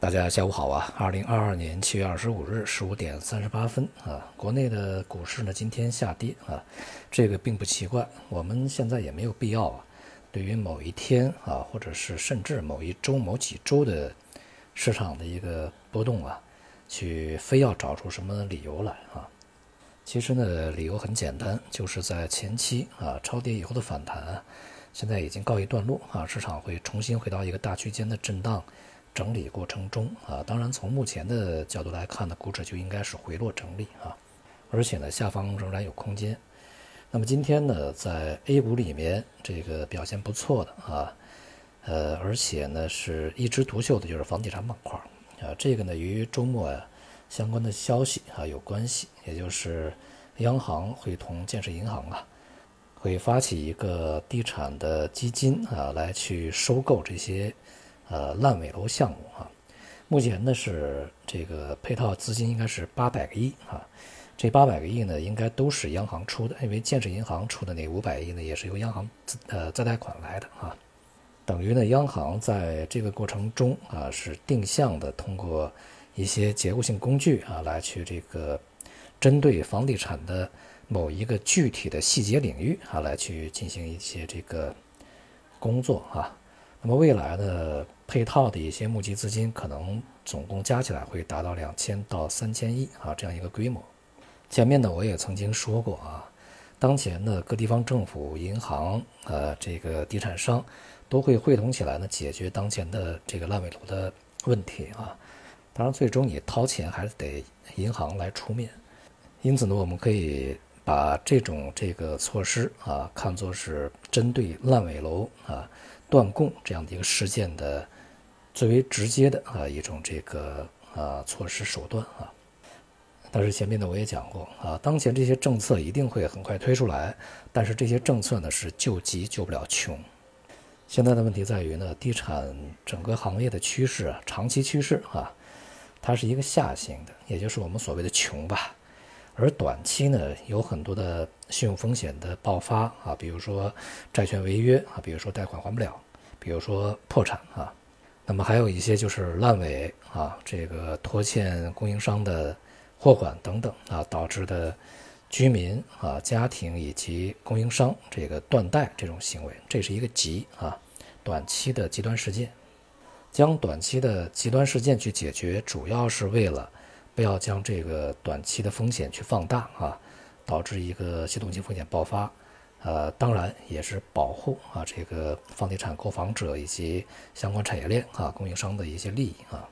大家下午好啊！二零二二年七月二十五日十五点三十八分啊，国内的股市呢今天下跌啊，这个并不奇怪。我们现在也没有必要啊，对于某一天啊，或者是甚至某一周、某几周的市场的一个波动啊，去非要找出什么理由来啊。其实呢，理由很简单，就是在前期啊超跌以后的反弹，现在已经告一段落啊，市场会重新回到一个大区间的震荡。整理过程中啊，当然从目前的角度来看呢，股指就应该是回落整理啊，而且呢下方仍然有空间。那么今天呢，在 A 股里面这个表现不错的啊，呃，而且呢是一枝独秀的，就是房地产板块啊。这个呢与周末啊相关的消息啊有关系，也就是央行会同建设银行啊会发起一个地产的基金啊来去收购这些。呃，烂尾楼项目啊，目前呢是这个配套资金应该是八百个亿啊，这八百个亿呢应该都是央行出的，因为建设银行出的那五百亿呢也是由央行呃再贷款来的啊，等于呢央行在这个过程中啊是定向的通过一些结构性工具啊来去这个针对房地产的某一个具体的细节领域啊来去进行一些这个工作啊。那么未来呢，配套的一些募集资金可能总共加起来会达到两千到三千亿啊这样一个规模。前面呢我也曾经说过啊，当前呢各地方政府、银行、呃这个地产商都会汇同起来呢解决当前的这个烂尾楼的问题啊。当然最终你掏钱还是得银行来出面。因此呢我们可以把这种这个措施啊看作是针对烂尾楼啊。断供这样的一个事件的最为直接的啊一种这个啊措施手段啊，但是前面呢我也讲过啊，当前这些政策一定会很快推出来，但是这些政策呢是救急救不了穷。现在的问题在于呢，地产整个行业的趋势啊，长期趋势啊，它是一个下行的，也就是我们所谓的穷吧。而短期呢，有很多的信用风险的爆发啊，比如说债券违约啊，比如说贷款还不了，比如说破产啊，那么还有一些就是烂尾啊，这个拖欠供应商的货款等等啊，导致的居民啊、家庭以及供应商这个断贷这种行为，这是一个极啊短期的极端事件，将短期的极端事件去解决，主要是为了。不要将这个短期的风险去放大啊，导致一个系统性风险爆发，呃，当然也是保护啊这个房地产购房者以及相关产业链啊供应商的一些利益啊，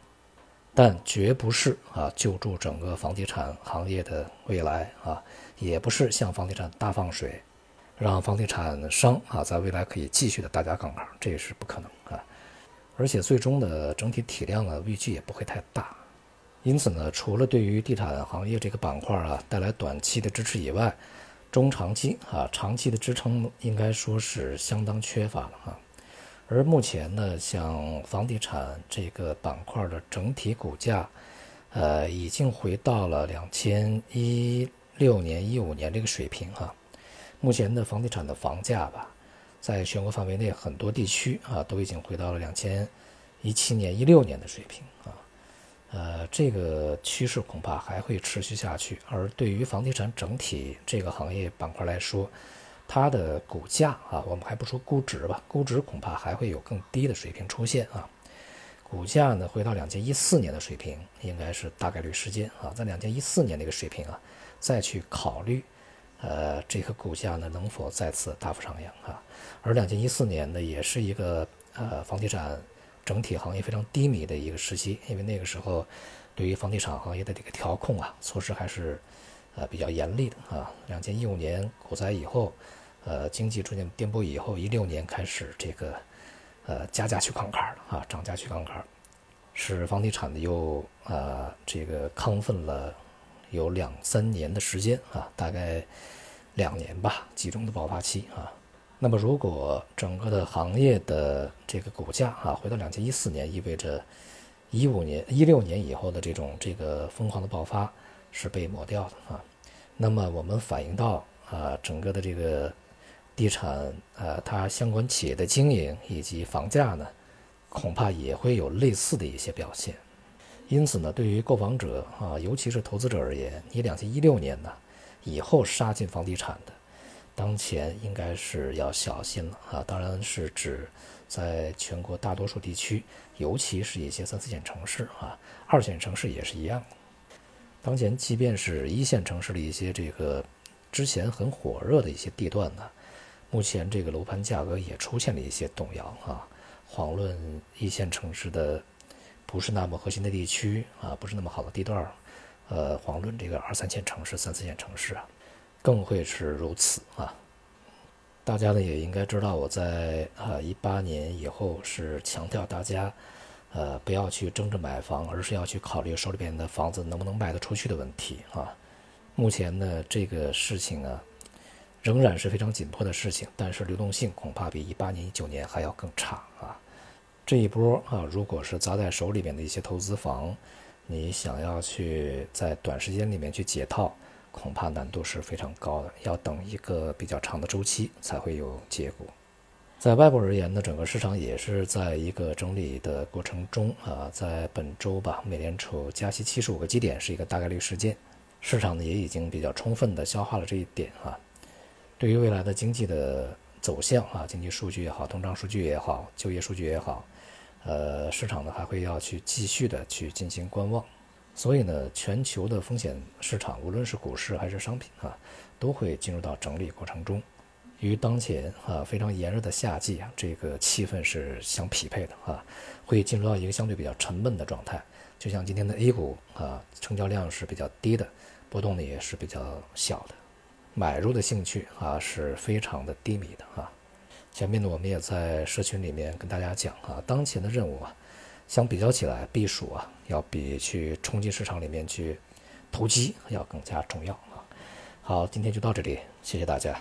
但绝不是啊救助整个房地产行业的未来啊，也不是向房地产大放水，让房地产商啊在未来可以继续的大加杠杆，这也是不可能啊，而且最终的整体体量呢预计也不会太大。因此呢，除了对于地产行业这个板块啊带来短期的支持以外，中长期啊长期的支撑应该说是相当缺乏了啊。而目前呢，像房地产这个板块的整体股价，呃，已经回到了两千一六年、一五年这个水平哈。目前的房地产的房价吧，在全国范围内很多地区啊，都已经回到了两千一七年、一六年的水平啊。呃，这个趋势恐怕还会持续下去。而对于房地产整体这个行业板块来说，它的股价啊，我们还不说估值吧，估值恐怕还会有更低的水平出现啊。股价呢，回到两千一四年的水平，应该是大概率事件啊。在两千一四年那个水平啊，再去考虑，呃，这个股价呢能否再次大幅上扬啊？而两千一四年呢，也是一个呃房地产。整体行业非常低迷的一个时期，因为那个时候，对于房地产行业的这个调控啊，措施还是，呃比较严厉的啊。两千一五年股灾以后，呃经济出现颠簸以后，一六年开始这个，呃加价去杠杆了啊，涨价去杠杆，使房地产的又啊这个亢奋了有两三年的时间啊，大概两年吧，集中的爆发期啊。那么，如果整个的行业的这个股价啊回到两千一四年，意味着一五年、一六年以后的这种这个疯狂的爆发是被抹掉的啊。那么，我们反映到啊整个的这个地产啊它相关企业的经营以及房价呢，恐怕也会有类似的一些表现因此呢，对于购房者啊，尤其是投资者而言，你两千一六年呢以后杀进房地产的，当前应该是要小心了啊！当然是指在全国大多数地区，尤其是一些三四线城市啊，二线城市也是一样。当前，即便是一线城市的一些这个之前很火热的一些地段呢，目前这个楼盘价格也出现了一些动摇啊。遑论一线城市的。不是那么核心的地区啊，不是那么好的地段，呃，遑论这个二三线城市、三四线城市啊，更会是如此啊。大家呢也应该知道，我在啊一八年以后是强调大家，呃，不要去争着买房，而是要去考虑手里边的房子能不能卖得出去的问题啊。目前呢这个事情啊，仍然是非常紧迫的事情，但是流动性恐怕比一八年、一九年还要更差啊。这一波啊，如果是砸在手里边的一些投资房，你想要去在短时间里面去解套，恐怕难度是非常高的，要等一个比较长的周期才会有结果。在外部而言呢，整个市场也是在一个整理的过程中啊，在本周吧，美联储加息七十五个基点是一个大概率事件，市场呢也已经比较充分的消化了这一点啊。对于未来的经济的走向啊，经济数据也好，通胀数据也好，就业数据也好。呃，市场呢还会要去继续的去进行观望，所以呢，全球的风险市场，无论是股市还是商品啊，都会进入到整理过程中。与当前啊非常炎热的夏季啊，这个气氛是相匹配的啊，会进入到一个相对比较沉闷的状态。就像今天的 A 股啊，成交量是比较低的，波动呢也是比较小的，买入的兴趣啊是非常的低迷的啊。前面呢，我们也在社群里面跟大家讲啊，当前的任务啊，相比较起来，避暑啊，要比去冲击市场里面去投机要更加重要啊。好，今天就到这里，谢谢大家。